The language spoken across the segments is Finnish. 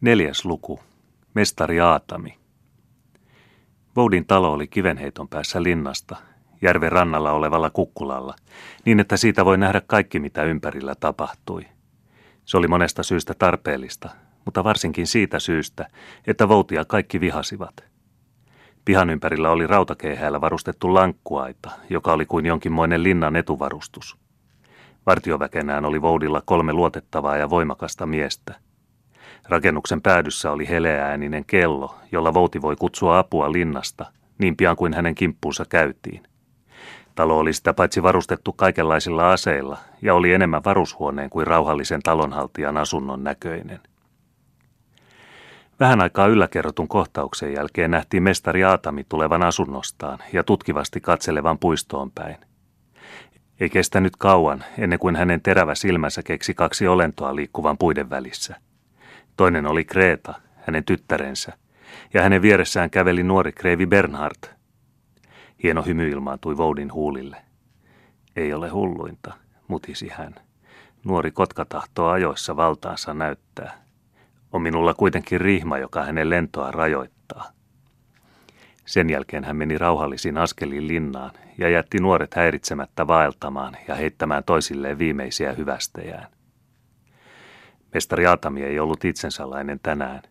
Neljäs luku. Mestari Aatami. Voudin talo oli kivenheiton päässä linnasta, järven rannalla olevalla kukkulalla, niin että siitä voi nähdä kaikki, mitä ympärillä tapahtui. Se oli monesta syystä tarpeellista, mutta varsinkin siitä syystä, että Voutia kaikki vihasivat. Pihan ympärillä oli rautakeihäällä varustettu lankkuaita, joka oli kuin jonkinmoinen linnan etuvarustus. Vartioväkenään oli Voudilla kolme luotettavaa ja voimakasta miestä – Rakennuksen päädyssä oli heleääninen kello, jolla Vouti voi kutsua apua linnasta, niin pian kuin hänen kimppuunsa käytiin. Talo oli sitä paitsi varustettu kaikenlaisilla aseilla ja oli enemmän varushuoneen kuin rauhallisen talonhaltijan asunnon näköinen. Vähän aikaa ylläkerrotun kohtauksen jälkeen nähtiin mestari Aatami tulevan asunnostaan ja tutkivasti katselevan puistoon päin. Ei kestänyt kauan ennen kuin hänen terävä silmänsä keksi kaksi olentoa liikkuvan puiden välissä – Toinen oli Kreta, hänen tyttärensä, ja hänen vieressään käveli nuori kreivi Bernhard. Hieno hymy ilmaantui Voudin huulille. Ei ole hulluinta, mutisi hän. Nuori kotka tahtoo ajoissa valtaansa näyttää. On minulla kuitenkin rihma, joka hänen lentoa rajoittaa. Sen jälkeen hän meni rauhallisin askelin linnaan ja jätti nuoret häiritsemättä vaeltamaan ja heittämään toisilleen viimeisiä hyvästejään. Mestari Aatami ei ollut itsensalainen tänään.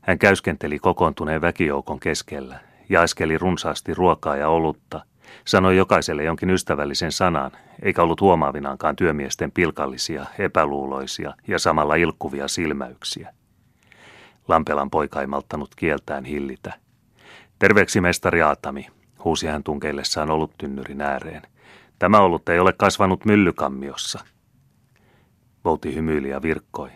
Hän käyskenteli kokoontuneen väkijoukon keskellä, jaiskeli runsaasti ruokaa ja olutta, sanoi jokaiselle jonkin ystävällisen sanan, eikä ollut huomaavinaankaan työmiesten pilkallisia, epäluuloisia ja samalla ilkkuvia silmäyksiä. Lampelan poika ei malttanut kieltään hillitä. Terveeksi mestari Aatami, huusi hän tunkeillessaan oluttynnyrin ääreen. Tämä olut ei ole kasvanut myllykammiossa – Vouti hymyili ja virkkoi.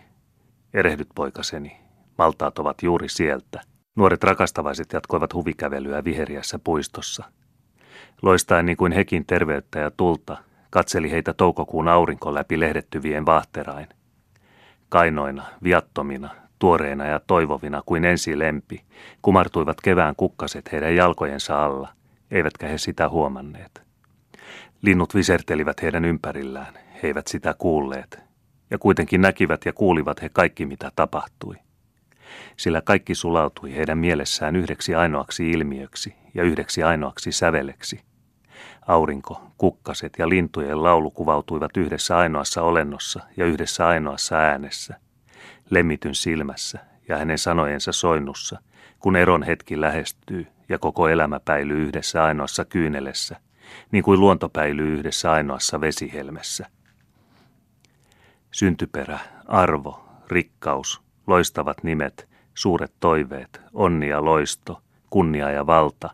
Erehdyt poikaseni, maltaat ovat juuri sieltä. Nuoret rakastavaiset jatkoivat huvikävelyä viheriässä puistossa. Loistaen niin kuin hekin terveyttä ja tulta, katseli heitä toukokuun aurinko läpi lehdettyvien vahterain. Kainoina, viattomina, tuoreina ja toivovina kuin ensi lempi, kumartuivat kevään kukkaset heidän jalkojensa alla, eivätkä he sitä huomanneet. Linnut visertelivät heidän ympärillään, he eivät sitä kuulleet, ja kuitenkin näkivät ja kuulivat he kaikki, mitä tapahtui. Sillä kaikki sulautui heidän mielessään yhdeksi ainoaksi ilmiöksi ja yhdeksi ainoaksi säveleksi. Aurinko, kukkaset ja lintujen laulu kuvautuivat yhdessä ainoassa olennossa ja yhdessä ainoassa äänessä. Lemmityn silmässä ja hänen sanojensa soinnussa, kun eron hetki lähestyy ja koko elämä päilyy yhdessä ainoassa kyynelessä, niin kuin luonto päilyy yhdessä ainoassa vesihelmessä – Syntyperä, arvo, rikkaus, loistavat nimet, suuret toiveet, onni ja loisto, kunnia ja valta.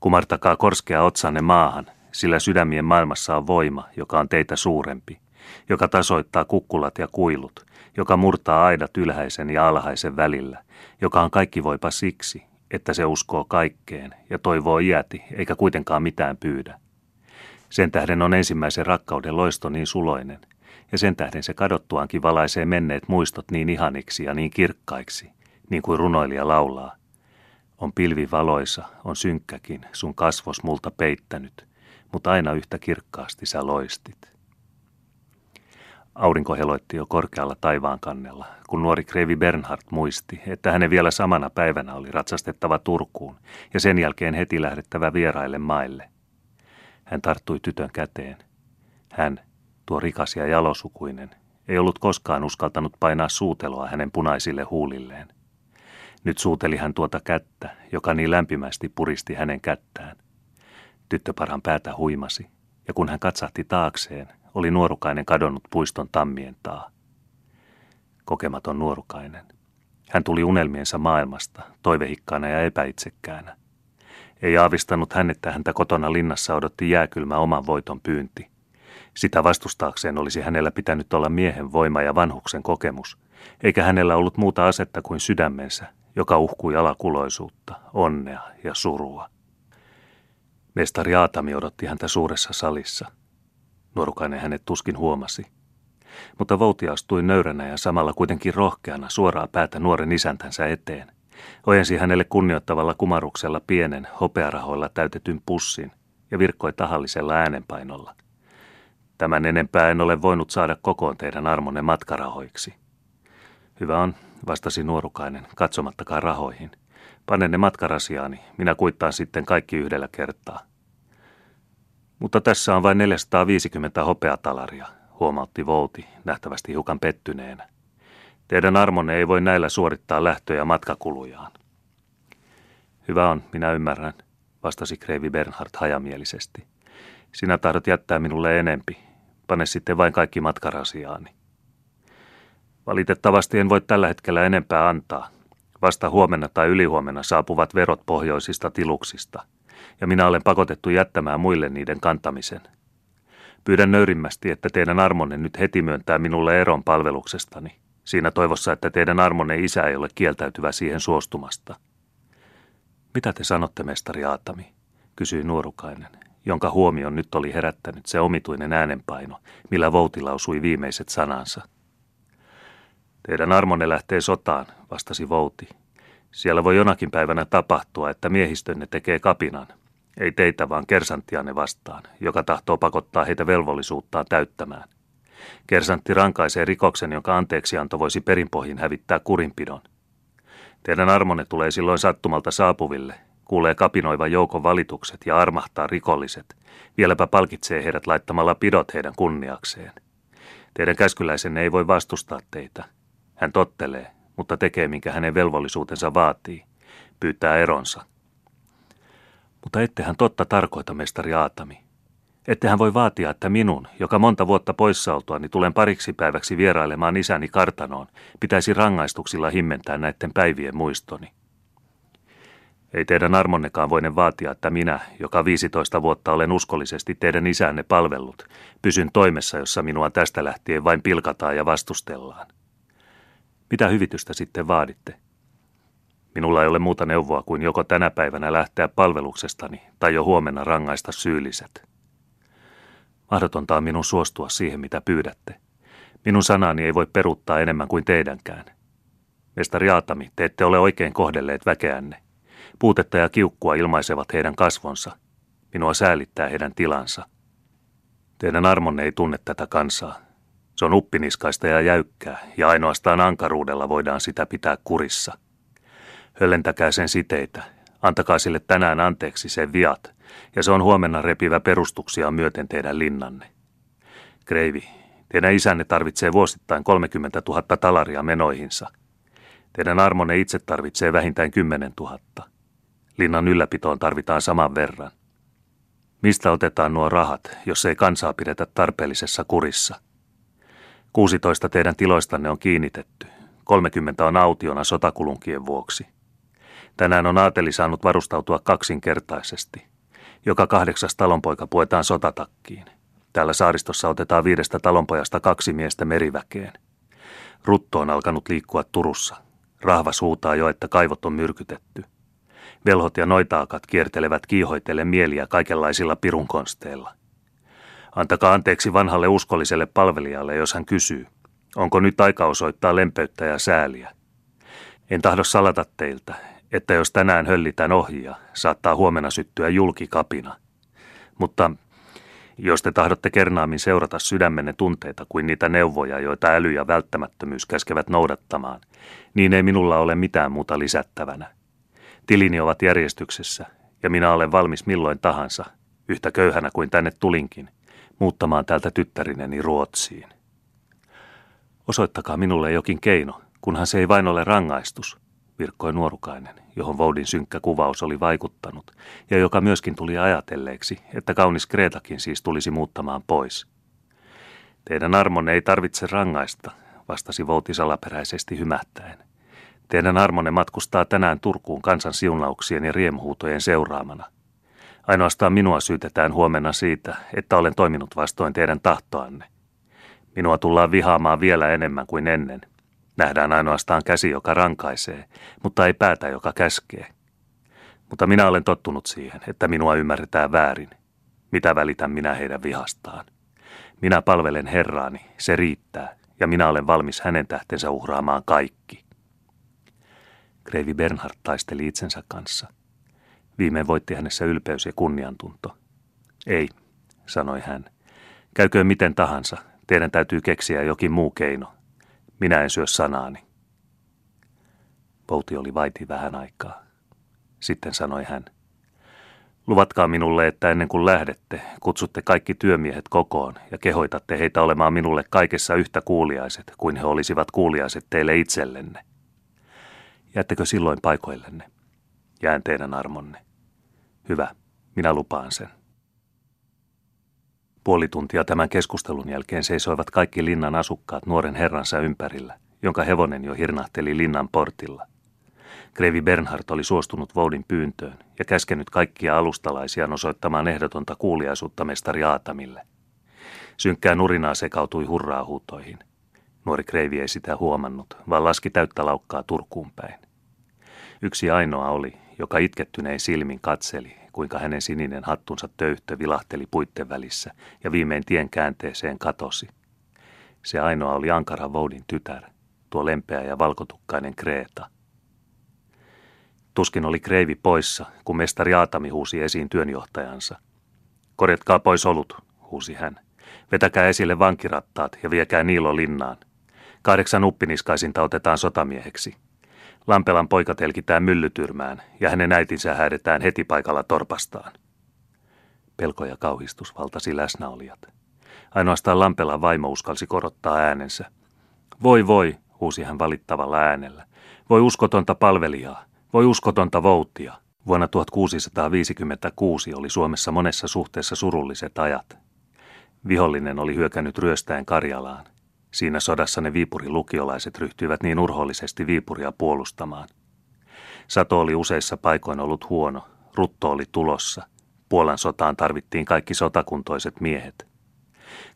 Kumartakaa korskea otsanne maahan, sillä sydämien maailmassa on voima, joka on teitä suurempi, joka tasoittaa kukkulat ja kuilut, joka murtaa aidat ylhäisen ja alhaisen välillä, joka on kaikki voipa siksi, että se uskoo kaikkeen ja toivoo iäti eikä kuitenkaan mitään pyydä. Sen tähden on ensimmäisen rakkauden loisto niin suloinen, ja sen tähden se kadottuankin valaisee menneet muistot niin ihaniksi ja niin kirkkaiksi, niin kuin runoilija laulaa. On pilvi valoisa, on synkkäkin, sun kasvos multa peittänyt, mutta aina yhtä kirkkaasti sä loistit. Aurinko heloitti jo korkealla taivaan kannella, kun nuori Kreivi Bernhard muisti, että hänen vielä samana päivänä oli ratsastettava Turkuun ja sen jälkeen heti lähdettävä vieraille maille. Hän tarttui tytön käteen. Hän, Tuo rikas ja jalosukuinen ei ollut koskaan uskaltanut painaa suuteloa hänen punaisille huulilleen. Nyt suuteli hän tuota kättä, joka niin lämpimästi puristi hänen kättään. Tyttöparan päätä huimasi, ja kun hän katsahti taakseen, oli nuorukainen kadonnut puiston tammien taa. Kokematon nuorukainen. Hän tuli unelmiensa maailmasta, toivehikkaana ja epäitsekkäänä. Ei aavistanut hän, että häntä kotona linnassa odotti jääkylmä oman voiton pyynti – sitä vastustaakseen olisi hänellä pitänyt olla miehen voima ja vanhuksen kokemus, eikä hänellä ollut muuta asetta kuin sydämensä, joka uhkui alakuloisuutta, onnea ja surua. Mestari Aatami odotti häntä suuressa salissa. Nuorukainen hänet tuskin huomasi. Mutta Vouti astui nöyränä ja samalla kuitenkin rohkeana suoraa päätä nuoren isäntänsä eteen. Ojensi hänelle kunnioittavalla kumaruksella pienen, hopearahoilla täytetyn pussin ja virkkoi tahallisella äänenpainolla – Tämän enempää en ole voinut saada kokoon teidän armonne matkarahoiksi. Hyvä on, vastasi nuorukainen, katsomattakaan rahoihin. Pane ne matkarasiaani, minä kuittaan sitten kaikki yhdellä kertaa. Mutta tässä on vain 450 hopeatalaria, huomautti Vouti, nähtävästi hiukan pettyneenä. Teidän armonne ei voi näillä suorittaa lähtö- ja matkakulujaan. Hyvä on, minä ymmärrän, vastasi Kreivi Bernhard hajamielisesti. Sinä tahdot jättää minulle enempi. Pane sitten vain kaikki matkarasiaani. Valitettavasti en voi tällä hetkellä enempää antaa. Vasta huomenna tai ylihuomenna saapuvat verot pohjoisista tiluksista, ja minä olen pakotettu jättämään muille niiden kantamisen. Pyydän nöyrimmästi, että teidän armonne nyt heti myöntää minulle eron palveluksestani, siinä toivossa, että teidän armonne isä ei ole kieltäytyvä siihen suostumasta. Mitä te sanotte, mestari Aatami? kysyi nuorukainen, jonka huomion nyt oli herättänyt se omituinen äänenpaino, millä Vouti lausui viimeiset sanansa. Teidän armonne lähtee sotaan, vastasi Vouti. Siellä voi jonakin päivänä tapahtua, että miehistönne tekee kapinan. Ei teitä, vaan kersanttianne vastaan, joka tahtoo pakottaa heitä velvollisuuttaan täyttämään. Kersantti rankaisee rikoksen, jonka anteeksianto voisi perinpohjin hävittää kurinpidon. Teidän armonne tulee silloin sattumalta saapuville, kuulee kapinoiva joukon valitukset ja armahtaa rikolliset. Vieläpä palkitsee heidät laittamalla pidot heidän kunniakseen. Teidän käskyläisenne ei voi vastustaa teitä. Hän tottelee, mutta tekee minkä hänen velvollisuutensa vaatii. Pyytää eronsa. Mutta ettehän totta tarkoita, mestari Aatami. Ettehän voi vaatia, että minun, joka monta vuotta poissaoltuani tulen pariksi päiväksi vierailemaan isäni kartanoon, pitäisi rangaistuksilla himmentää näiden päivien muistoni. Ei teidän armonnekaan voinen vaatia, että minä, joka 15 vuotta olen uskollisesti teidän isänne palvellut, pysyn toimessa, jossa minua tästä lähtien vain pilkataan ja vastustellaan. Mitä hyvitystä sitten vaaditte? Minulla ei ole muuta neuvoa kuin joko tänä päivänä lähteä palveluksestani tai jo huomenna rangaista syylliset. Mahdotonta on minun suostua siihen, mitä pyydätte. Minun sanani ei voi peruuttaa enemmän kuin teidänkään. Mestari Aatami, te ette ole oikein kohdelleet väkeänne. Puutetta ja kiukkua ilmaisevat heidän kasvonsa. Minua säälittää heidän tilansa. Teidän armonne ei tunne tätä kansaa. Se on uppiniskaista ja jäykkää, ja ainoastaan ankaruudella voidaan sitä pitää kurissa. Höllentäkää sen siteitä, antakaa sille tänään anteeksi sen viat, ja se on huomenna repivä perustuksia myöten teidän linnanne. Kreivi, teidän isänne tarvitsee vuosittain 30 000 talaria menoihinsa. Teidän armonne itse tarvitsee vähintään 10 000. Linnan ylläpitoon tarvitaan saman verran. Mistä otetaan nuo rahat, jos ei kansaa pidetä tarpeellisessa kurissa? 16 teidän tiloistanne on kiinnitetty. 30 on autiona sotakulunkien vuoksi. Tänään on aateli saanut varustautua kaksinkertaisesti. Joka kahdeksas talonpoika puetaan sotatakkiin. Täällä saaristossa otetaan viidestä talonpojasta kaksi miestä meriväkeen. Rutto on alkanut liikkua Turussa. Rahva suutaa jo, että kaivot on myrkytetty. Velhot ja noitaakat kiertelevät kiihoitelle mieliä kaikenlaisilla pirunkonsteilla. Antakaa anteeksi vanhalle uskolliselle palvelijalle, jos hän kysyy, onko nyt aika osoittaa lempeyttä ja sääliä. En tahdo salata teiltä, että jos tänään höllitään ohjia, saattaa huomenna syttyä julkikapina. Mutta jos te tahdotte kernaammin seurata sydämenne tunteita kuin niitä neuvoja, joita äly ja välttämättömyys käskevät noudattamaan, niin ei minulla ole mitään muuta lisättävänä. Tilini ovat järjestyksessä, ja minä olen valmis milloin tahansa, yhtä köyhänä kuin tänne tulinkin, muuttamaan täältä tyttärineni Ruotsiin. Osoittakaa minulle jokin keino, kunhan se ei vain ole rangaistus, virkkoi nuorukainen, johon Voudin synkkä kuvaus oli vaikuttanut, ja joka myöskin tuli ajatelleeksi, että kaunis Kreetakin siis tulisi muuttamaan pois. Teidän armonne ei tarvitse rangaista, vastasi Vouti salaperäisesti hymähtäen. Teidän armonne matkustaa tänään Turkuun kansan siunauksien ja riemuhuutojen seuraamana. Ainoastaan minua syytetään huomenna siitä, että olen toiminut vastoin teidän tahtoanne. Minua tullaan vihaamaan vielä enemmän kuin ennen, Nähdään ainoastaan käsi, joka rankaisee, mutta ei päätä, joka käskee. Mutta minä olen tottunut siihen, että minua ymmärretään väärin. Mitä välitän minä heidän vihastaan? Minä palvelen Herraani, se riittää, ja minä olen valmis hänen tähtensä uhraamaan kaikki. Kreivi Bernhard taisteli itsensä kanssa. Viimein voitti hänessä ylpeys ja kunniantunto. Ei, sanoi hän. Käyköön miten tahansa, teidän täytyy keksiä jokin muu keino, minä en syö sanaani. Pouti oli vaiti vähän aikaa. Sitten sanoi hän. Luvatkaa minulle, että ennen kuin lähdette, kutsutte kaikki työmiehet kokoon ja kehoitatte heitä olemaan minulle kaikessa yhtä kuuliaiset kuin he olisivat kuuliaiset teille itsellenne. Jäättekö silloin paikoillenne? Jään teidän armonne. Hyvä, minä lupaan sen. Puoli tuntia tämän keskustelun jälkeen seisoivat kaikki linnan asukkaat nuoren herransa ympärillä, jonka hevonen jo hirnahteli linnan portilla. Kreivi Bernhard oli suostunut Voudin pyyntöön ja käskenyt kaikkia alustalaisia osoittamaan ehdotonta kuuliaisuutta mestari Aatamille. Synkkää nurinaa sekautui hurraahuutoihin. Nuori Kreivi ei sitä huomannut, vaan laski täyttä laukkaa Turkuun päin. Yksi ainoa oli, joka itkettynein silmin katseli, kuinka hänen sininen hattunsa töyhtö vilahteli puitten välissä ja viimein tien käänteeseen katosi. Se ainoa oli Ankara Voudin tytär, tuo lempeä ja valkotukkainen Kreeta. Tuskin oli Kreivi poissa, kun mestari Aatami huusi esiin työnjohtajansa. Korjatkaa pois olut, huusi hän. Vetäkää esille vankirattaat ja viekää Niilo linnaan. Kahdeksan uppiniskaisinta otetaan sotamieheksi. Lampelan poika telkitään myllytyrmään ja hänen äitinsä häädetään heti paikalla torpastaan. Pelko ja kauhistus valtasi läsnäolijat. Ainoastaan Lampelan vaimo uskalsi korottaa äänensä. Voi voi, huusi hän valittavalla äänellä. Voi uskotonta palvelijaa, voi uskotonta vouttia. Vuonna 1656 oli Suomessa monessa suhteessa surulliset ajat. Vihollinen oli hyökännyt ryöstäen Karjalaan. Siinä sodassa ne Viipurin lukiolaiset ryhtyivät niin urhollisesti Viipuria puolustamaan. Sato oli useissa paikoin ollut huono, rutto oli tulossa. Puolan sotaan tarvittiin kaikki sotakuntoiset miehet.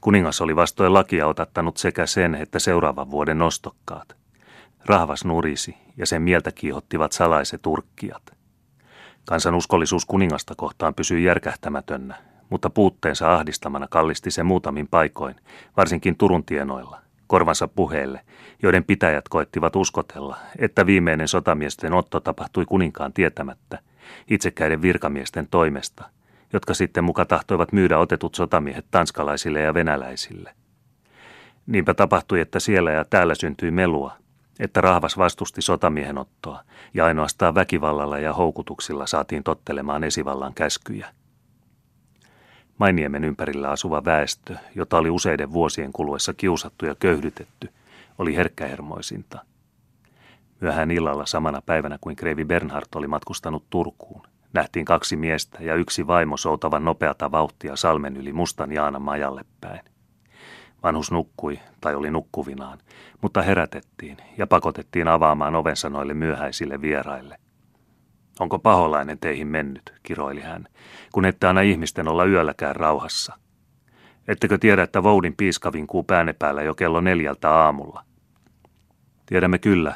Kuningas oli vastoin lakia otattanut sekä sen että seuraavan vuoden ostokkaat. Rahvas nurisi ja sen mieltä kiihottivat salaiset urkkijat. Kansan uskollisuus kuningasta kohtaan pysyi järkähtämätönnä, mutta puutteensa ahdistamana kallisti se muutamin paikoin, varsinkin Turun tienoilla korvansa puheelle, joiden pitäjät koettivat uskotella, että viimeinen sotamiesten otto tapahtui kuninkaan tietämättä, itsekäiden virkamiesten toimesta, jotka sitten muka tahtoivat myydä otetut sotamiehet tanskalaisille ja venäläisille. Niinpä tapahtui, että siellä ja täällä syntyi melua, että rahvas vastusti sotamiehen ottoa ja ainoastaan väkivallalla ja houkutuksilla saatiin tottelemaan esivallan käskyjä – Mainiemen ympärillä asuva väestö, jota oli useiden vuosien kuluessa kiusattu ja köyhdytetty, oli herkkähermoisinta. Myöhään illalla samana päivänä kuin Kreivi Bernhard oli matkustanut Turkuun, nähtiin kaksi miestä ja yksi vaimo soutavan nopeata vauhtia salmen yli mustan Jaana majalle päin. Vanhus nukkui, tai oli nukkuvinaan, mutta herätettiin ja pakotettiin avaamaan ovensa noille myöhäisille vieraille. Onko paholainen teihin mennyt, kiroili hän, kun ette anna ihmisten olla yölläkään rauhassa. Ettekö tiedä, että Voudin piiska vinkuu päänne päällä jo kello neljältä aamulla? Tiedämme kyllä,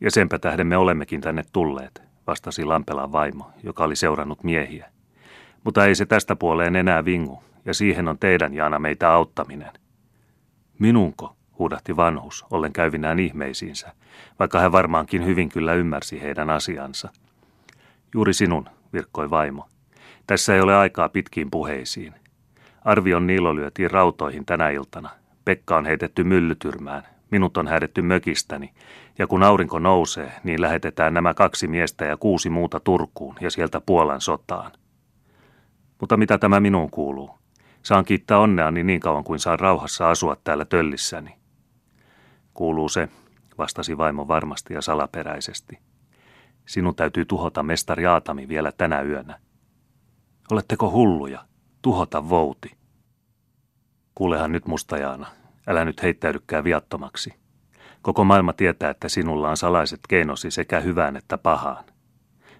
ja senpä tähden me olemmekin tänne tulleet, vastasi Lampelan vaimo, joka oli seurannut miehiä. Mutta ei se tästä puoleen enää vingu, ja siihen on teidän Jaana meitä auttaminen. Minunko, huudahti vanhus, ollen käyvinään ihmeisiinsä, vaikka hän varmaankin hyvin kyllä ymmärsi heidän asiansa – Juuri sinun, virkkoi vaimo. Tässä ei ole aikaa pitkiin puheisiin. Arvion Niilo lyötiin rautoihin tänä iltana. Pekka on heitetty myllytyrmään. Minut on häädetty mökistäni. Ja kun aurinko nousee, niin lähetetään nämä kaksi miestä ja kuusi muuta Turkuun ja sieltä Puolan sotaan. Mutta mitä tämä minuun kuuluu? Saan kiittää onneani niin kauan kuin saan rauhassa asua täällä töllissäni. Kuuluu se, vastasi vaimo varmasti ja salaperäisesti. Sinun täytyy tuhota mestari Aatami vielä tänä yönä. Oletteko hulluja? Tuhota vouti. Kuulehan nyt mustajaana. Älä nyt heittäydykään viattomaksi. Koko maailma tietää, että sinulla on salaiset keinosi sekä hyvään että pahaan.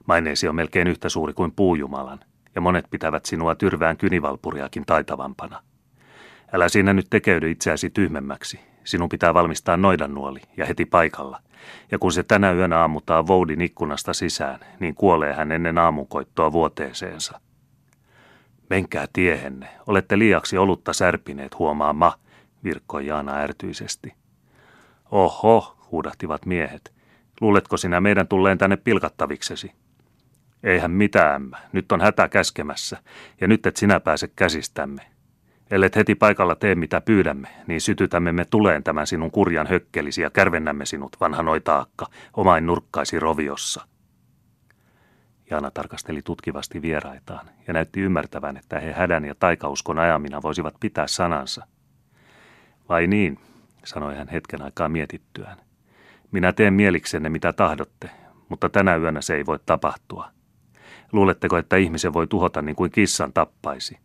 Maineesi on melkein yhtä suuri kuin puujumalan, ja monet pitävät sinua tyrvään kynivalpuriakin taitavampana. Älä siinä nyt tekeydy itseäsi tyhmemmäksi. Sinun pitää valmistaa noidannuoli ja heti paikalla – ja kun se tänä yönä ammutaan Voudin ikkunasta sisään, niin kuolee hän ennen aamukoittoa vuoteeseensa. Menkää tiehenne, olette liiaksi olutta särpineet, huomaa ma, virkkoi Jaana ärtyisesti. Oho, huudahtivat miehet. Luuletko sinä meidän tulleen tänne pilkattaviksesi? Eihän mitään, nyt on hätä käskemässä, ja nyt et sinä pääse käsistämme. Ellet heti paikalla tee mitä pyydämme, niin sytytämme me tuleen tämän sinun kurjan hökkelisi ja kärvennämme sinut, vanha noitaakka, omain nurkkaisi roviossa. Jaana tarkasteli tutkivasti vieraitaan ja näytti ymmärtävän, että he hädän ja taikauskon ajamina voisivat pitää sanansa. Vai niin, sanoi hän hetken aikaa mietittyään. Minä teen mieliksenne mitä tahdotte, mutta tänä yönä se ei voi tapahtua. Luuletteko, että ihmisen voi tuhota niin kuin kissan tappaisi?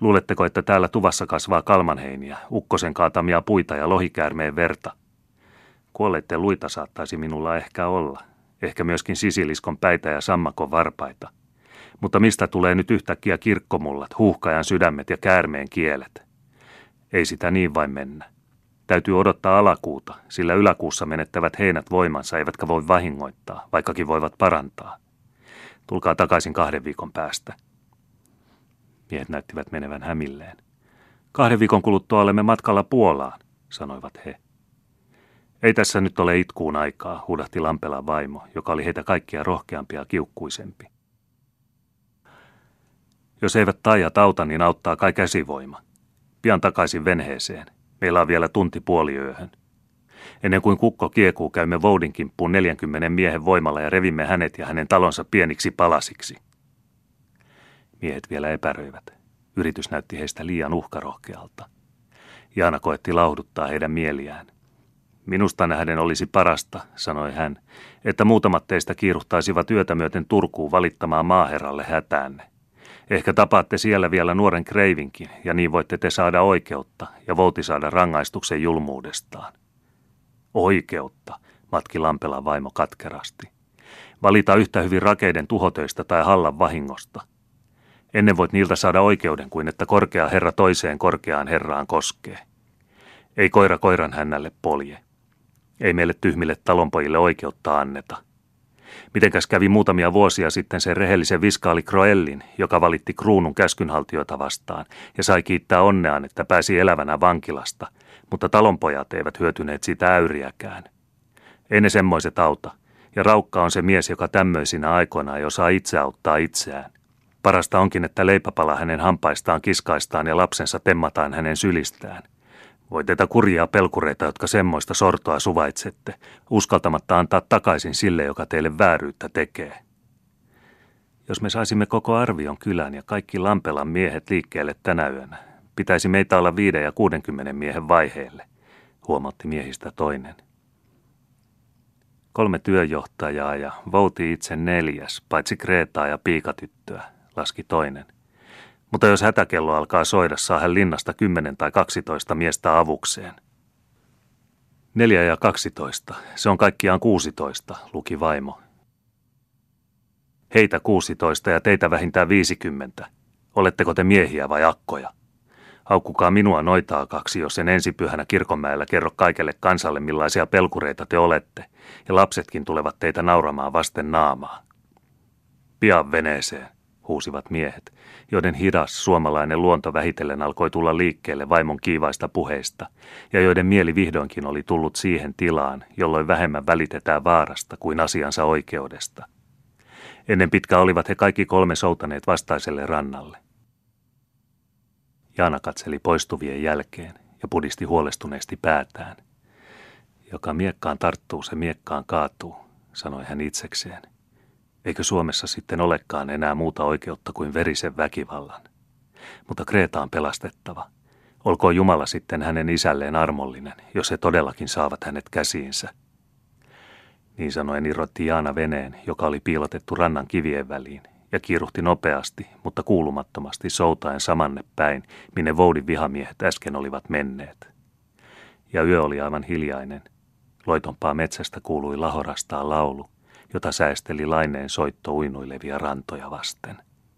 Luuletteko, että täällä tuvassa kasvaa kalmanheiniä, ukkosen kaatamia puita ja lohikäärmeen verta? Kuolleiden luita saattaisi minulla ehkä olla, ehkä myöskin sisiliskon päitä ja sammakon varpaita. Mutta mistä tulee nyt yhtäkkiä kirkkomullat, huuhkajan sydämet ja käärmeen kielet? Ei sitä niin vain mennä. Täytyy odottaa alakuuta, sillä yläkuussa menettävät heinät voimansa eivätkä voi vahingoittaa, vaikkakin voivat parantaa. Tulkaa takaisin kahden viikon päästä. Miehet näyttivät menevän hämilleen. Kahden viikon kuluttua olemme matkalla Puolaan, sanoivat he. Ei tässä nyt ole itkuun aikaa, huudahti Lampelan vaimo, joka oli heitä kaikkia rohkeampi ja kiukkuisempi. Jos eivät taijat auta, niin auttaa kai käsivoima. Pian takaisin venheeseen. Meillä on vielä tunti puoliyöhön. Ennen kuin kukko kiekuu, käymme Voudin kimppuun 40 miehen voimalla ja revimme hänet ja hänen talonsa pieniksi palasiksi. Miehet vielä epäröivät. Yritys näytti heistä liian uhkarohkealta. Jaana koetti lauhduttaa heidän mieliään. Minusta nähden olisi parasta, sanoi hän, että muutamat teistä kiiruhtaisivat yötä myöten Turkuun valittamaan maaherralle hätäänne. Ehkä tapaatte siellä vielä nuoren kreivinkin, ja niin voitte te saada oikeutta ja vouti saada rangaistuksen julmuudestaan. Oikeutta, matki Lampelan vaimo katkerasti. Valita yhtä hyvin rakeiden tuhotöistä tai hallan vahingosta. Ennen voit niiltä saada oikeuden kuin että korkea herra toiseen korkeaan herraan koskee. Ei koira koiran hännälle polje. Ei meille tyhmille talonpojille oikeutta anneta. Mitenkäs kävi muutamia vuosia sitten se rehellisen viskaali Kroellin, joka valitti kruunun käskynhaltijoita vastaan ja sai kiittää onneaan, että pääsi elävänä vankilasta, mutta talonpojat eivät hyötyneet sitä äyriäkään. Ei ne semmoiset auta, ja Raukka on se mies, joka tämmöisinä aikoina ei osaa itse auttaa itseään. Parasta onkin, että leipäpala hänen hampaistaan kiskaistaan ja lapsensa temmataan hänen sylistään – voi teitä kurjaa pelkureita, jotka semmoista sortoa suvaitsette, uskaltamatta antaa takaisin sille, joka teille vääryyttä tekee. Jos me saisimme koko arvion kylän ja kaikki Lampelan miehet liikkeelle tänä yönä, pitäisi meitä olla viiden ja kuudenkymmenen miehen vaiheelle, huomautti miehistä toinen. Kolme työjohtajaa ja vouti itse neljäs, paitsi Kreetaa ja piikatyttöä, laski toinen. Mutta jos hätäkello alkaa soida, saa hän linnasta 10 tai 12 miestä avukseen. Neljä ja 12, se on kaikkiaan 16, luki vaimo. Heitä 16 ja teitä vähintään 50. Oletteko te miehiä vai akkoja? Haukkukaa minua noitaa kaksi, jos en ensi pyhänä kirkonmäellä kerro kaikelle kansalle, millaisia pelkureita te olette, ja lapsetkin tulevat teitä nauramaan vasten naamaa. Pian veneeseen huusivat miehet, joiden hidas suomalainen luonto vähitellen alkoi tulla liikkeelle vaimon kiivaista puheista, ja joiden mieli vihdoinkin oli tullut siihen tilaan, jolloin vähemmän välitetään vaarasta kuin asiansa oikeudesta. Ennen pitkä olivat he kaikki kolme soutaneet vastaiselle rannalle. Jaana katseli poistuvien jälkeen ja pudisti huolestuneesti päätään. Joka miekkaan tarttuu, se miekkaan kaatuu, sanoi hän itsekseen – Eikö Suomessa sitten olekaan enää muuta oikeutta kuin verisen väkivallan? Mutta Kreeta on pelastettava. Olkoon Jumala sitten hänen isälleen armollinen, jos he todellakin saavat hänet käsiinsä. Niin sanoen irrotti Jaana veneen, joka oli piilotettu rannan kivien väliin, ja kiiruhti nopeasti, mutta kuulumattomasti soutaen samanne päin, minne Voudin vihamiehet äsken olivat menneet. Ja yö oli aivan hiljainen. Loitompaa metsästä kuului lahorastaan laulu, jota säästeli laineen soitto uinuilevia rantoja vasten.